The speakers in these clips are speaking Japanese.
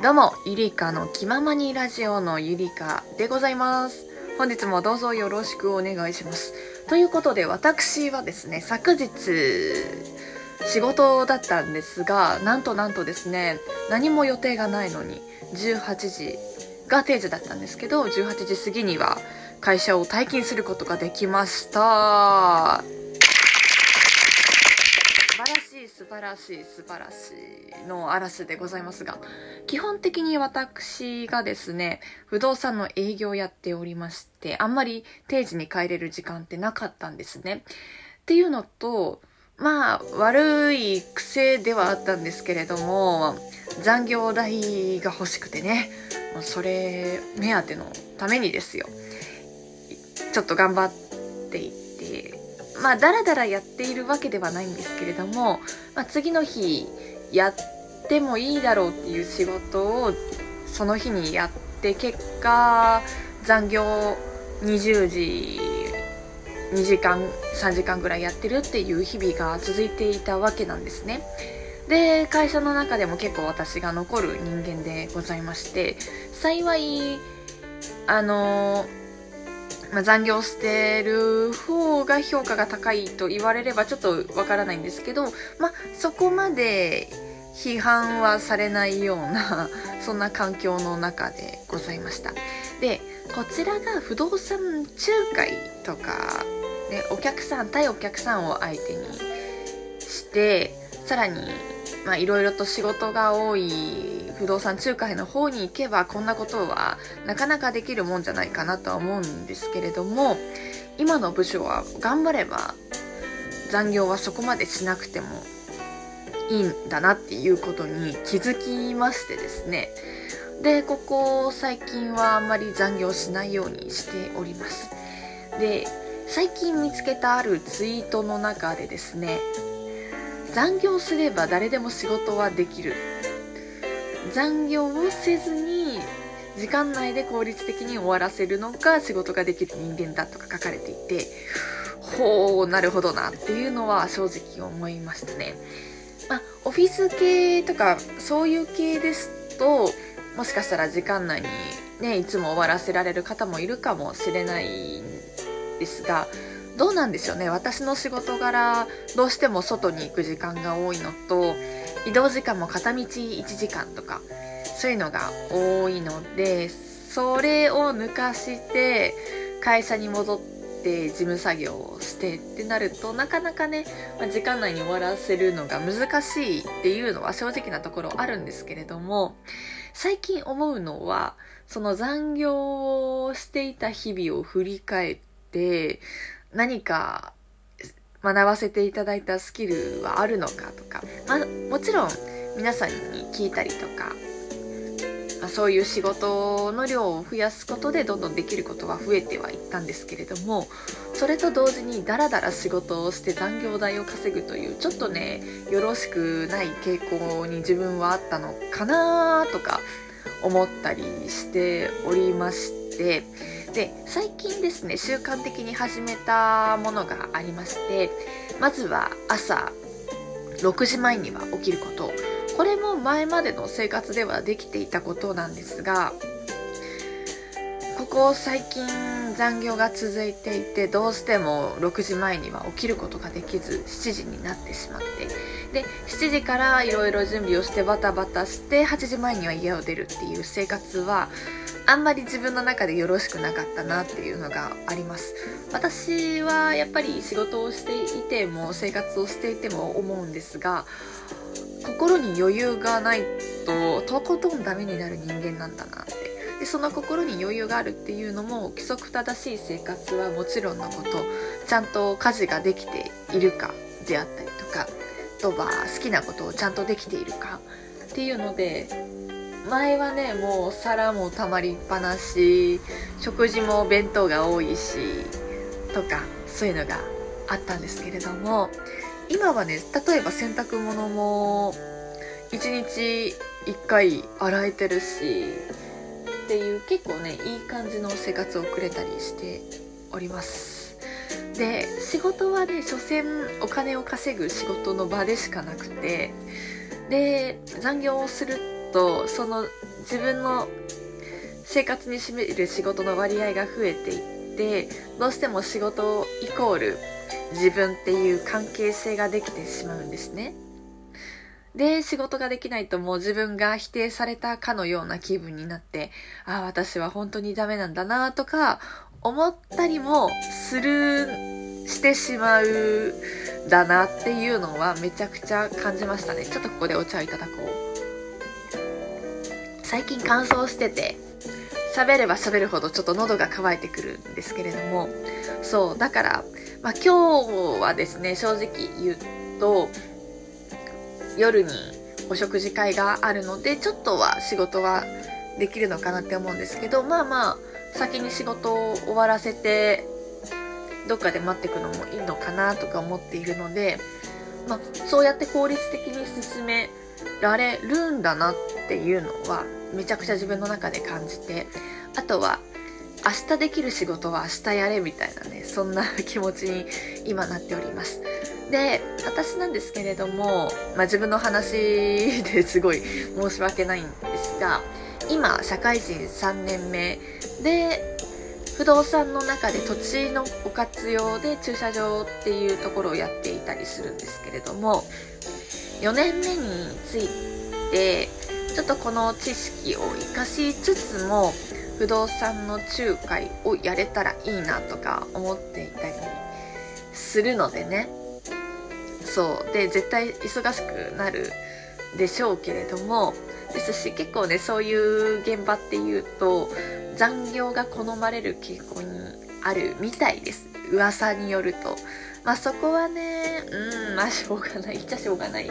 どうも、ゆりかの気ままにラジオのゆりかでございます。本日もどうぞよろしくお願いします。ということで、私はですね、昨日、仕事だったんですが、なんとなんとですね、何も予定がないのに、18時が定時だったんですけど、18時過ぎには会社を退勤することができました。素晴らしい素晴らしい素晴らしいの嵐でございますが基本的に私がですね不動産の営業をやっておりましてあんまり定時に帰れる時間ってなかったんですね。っていうのとまあ悪い癖ではあったんですけれども残業代が欲しくてねそれ目当てのためにですよ。ちょっと頑張っていてまあだらだらやっているわけではないんですけれども、まあ、次の日やってもいいだろうっていう仕事をその日にやって結果残業20時2時間3時間ぐらいやってるっていう日々が続いていたわけなんですね。で会社の中でも結構私が残る人間でございまして幸いあのまあ、残業してる方が評価が高いと言われればちょっとわからないんですけど、まあ、そこまで批判はされないような そんな環境の中でございました。でこちらが不動産仲介とか、ね、お客さん対お客さんを相手にしてさらにまあいろいろと仕事が多い不動産仲介の方に行けばこんなことはなかなかできるもんじゃないかなとは思うんですけれども今の部署は頑張れば残業はそこまでしなくてもいいんだなっていうことに気づきましてですね。でここ最近はあんまり残業しないようにしております。で最近見つけたあるツイートの中でですね残業すれば誰でも仕事はできる。残業をせずに時間内で効率的に終わらせるのが仕事ができる人間だとか書かれていてほうなるほどなっていうのは正直思いましたね。まあ、オフィス系とかそういう系ですともしかしたら時間内にねいつも終わらせられる方もいるかもしれないんですがどうなんでしょうね私の仕事柄どうしても外に行く時間が多いのと移動時間も片道1時間とかそういうのが多いのでそれを抜かして会社に戻って事務作業をしてってなるとなかなかね、まあ時間内に終わらせるのが難しいっていうのは正直なところあるんですけれども最近思うのはその残業をしていた日々を振り返って何か学ばせていただいたスキルはあるのかとか、まあ、もちろん皆さんに聞いたりとか、まあ、そういう仕事の量を増やすことでどんどんできることは増えてはいったんですけれどもそれと同時にダラダラ仕事をして残業代を稼ぐというちょっとねよろしくない傾向に自分はあったのかなとか思ったりしておりましてで最近ですね習慣的に始めたものがありましてまずは朝6時前には起きること。これも前までの生活ではできていたことなんですがここ最近残業が続いていてどうしても6時前には起きることができず7時になってしまって。で7時からいろいろ準備をしてバタバタして8時前には家を出るっていう生活はあんまり自分の中でよろしくなかったなっていうのがあります。私はやっぱり仕事をしていても生活をしていても思うんですが心に余裕がないととことんダメになる人間なんだなって。でその心に余裕があるっていうのも規則正しい生活はもちろんのことちゃんと家事ができているかであったりとかあとは好きなことをちゃんとできているかっていうので前はねもう皿もたまりっぱなし食事も弁当が多いしとかそういうのがあったんですけれども今はね例えば洗濯物も1日1回洗えてるしっていう結構ねいい感じの生活を送れたりしております。で仕事はね所詮お金を稼ぐ仕事の場でしかなくてで残業をするっとその自分の生活に占める仕事の割合が増えていってどうしても仕事イコール自分っていう関係性ができてしまうんですね。で、仕事ができないともう自分が否定されたかのような気分になって、ああ、私は本当にダメなんだなとか思ったりもする、してしまうだなっていうのはめちゃくちゃ感じましたね。ちょっとここでお茶をいただこう。最近乾燥してて、喋れば喋るほどちょっと喉が渇いてくるんですけれども、そう、だから、まあ今日はですね、正直言うと、夜にお食事会があるので、ちょっとは仕事はできるのかなって思うんですけど、まあまあ、先に仕事を終わらせて、どっかで待ってくのもいいのかなとか思っているので、まあ、そうやって効率的に進められるんだなっていうのは、めちゃくちゃ自分の中で感じて、あとは、明日できる仕事は明日やれみたいなね、そんな気持ちに今なっております。で、私なんですけれども、まあ、自分の話で すごい申し訳ないんですが、今、社会人3年目で、不動産の中で土地のご活用で駐車場っていうところをやっていたりするんですけれども、4年目について、ちょっとこの知識を活かしつつも、不動産の仲介をやれたらいいなとか思っていたりするのでね。そう。で絶対忙しくなるでしょうけれども。ですし結構ねそういう現場っていうと残業が好まれる傾向にあるみたいです。噂によると。まあそこはねうんまあしょうがない。っちゃしょうがない。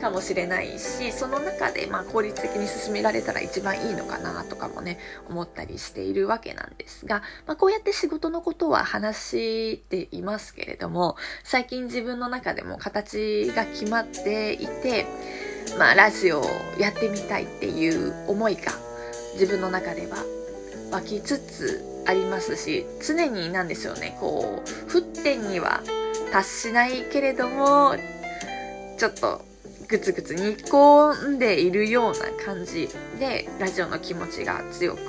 かもしれないしその中でまあ効率的に進められたら一番いいのかなとかもね思ったりしているわけなんですが、まあ、こうやって仕事のことは話していますけれども最近自分の中でも形が決まっていてまあラジオをやってみたいっていう思いが自分の中では湧きつつありますし常になんでしょうねこう沸点には達しないけれどもちょっとぐつぐつ煮込んでいるような感じでラジオの気持ちが強く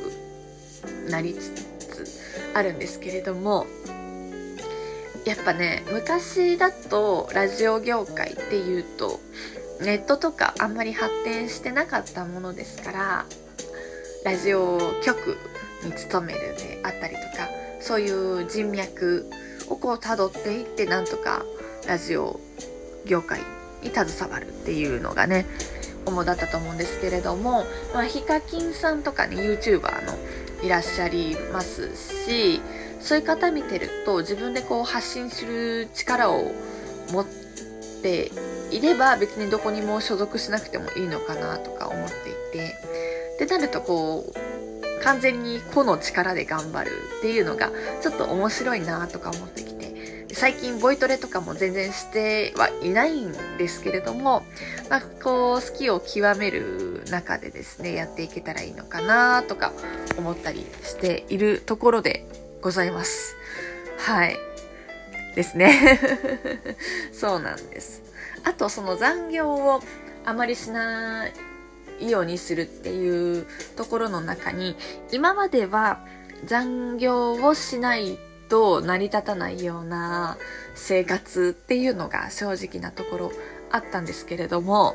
なりつつあるんですけれどもやっぱね昔だとラジオ業界っていうとネットとかあんまり発展してなかったものですからラジオ局に勤めるであったりとかそういう人脈をこう辿っていってなんとかラジオ業界に携わるっていうのがね主だったと思うんですけれども、まあ、ヒカキンさんとかね YouTuber のいらっしゃいますしそういう方見てると自分でこう発信する力を持っていれば別にどこにも所属しなくてもいいのかなとか思っていてでなるとこう完全に個の力で頑張るっていうのがちょっと面白いなとか思ってきて最近ボイトレとかも全然してはいないんですけれども、まあ、こう、好きを極める中でですね、やっていけたらいいのかなとか思ったりしているところでございます。はい。ですね。そうなんです。あと、その残業をあまりしないようにするっていうところの中に、今までは残業をしないと成り立たないような生活っていうのが正直なところあったんですけれども、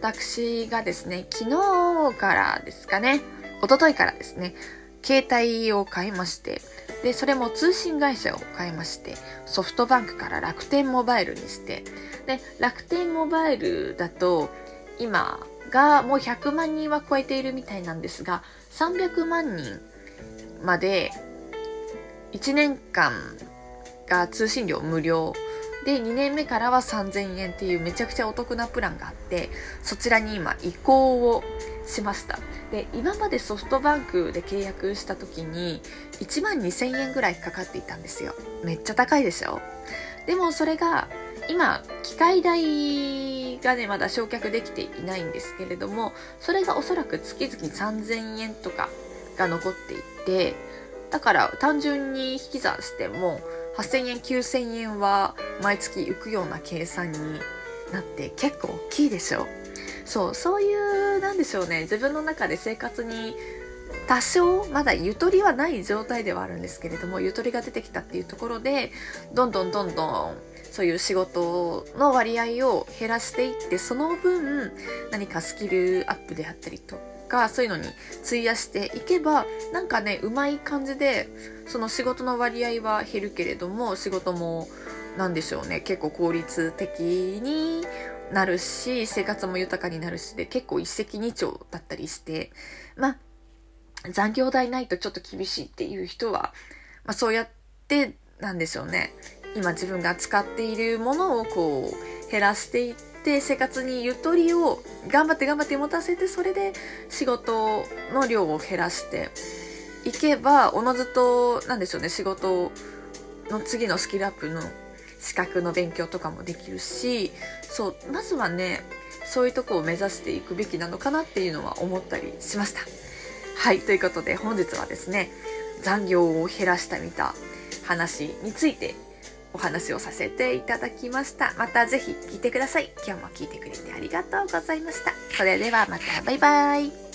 私がですね、昨日からですかね、一昨日からですね、携帯を買いまして、で、それも通信会社を買いまして、ソフトバンクから楽天モバイルにして、で、楽天モバイルだと、今がもう100万人は超えているみたいなんですが、300万人まで1年間が通信料無料で2年目からは3000円っていうめちゃくちゃお得なプランがあってそちらに今移行をしました。で今までソフトバンクで契約した時に1万2000円ぐらいかかっていたんですよ。めっちゃ高いでしょ？でもそれが今機械代がねまだ償却できていないんですけれどもそれがおそらく月々3000円とかが残っていてだから単純に引き算しても8000円9000円は毎月浮くような計算になって結構大きいでしょ。そうそういうなんでしょうね。自分の中で生活に多少まだゆとりはない状態ではあるんですけれどもゆとりが出てきたっていうところでどんどんどんどんそういう仕事の割合を減らしていってその分何かスキルアップであったりとかそういうのに費やしていけばなんかねうまい感じでその仕事の割合は減るけれども仕事も何でしょうね結構効率的になるし生活も豊かになるしで結構一石二鳥だったりしてまあ残業代ないとちょっと厳しいっていう人は、まあ、そうやってなんでしょうね今自分が使っているものをこう減らしていって生活にゆとりを頑張って頑張って持たせてそれで仕事の量を減らしていけばおのずとなんでしょうね仕事の次のスキルアップの資格の勉強とかもできるしそうまずはねそういうとこを目指していくべきなのかなっていうのは思ったりしました。はい、ということで本日はですね、残業を減らしたみた話についてお話をさせていただきました。またぜひ聞いてください。今日も聞いてくれてありがとうございました。それではまたバイバイ。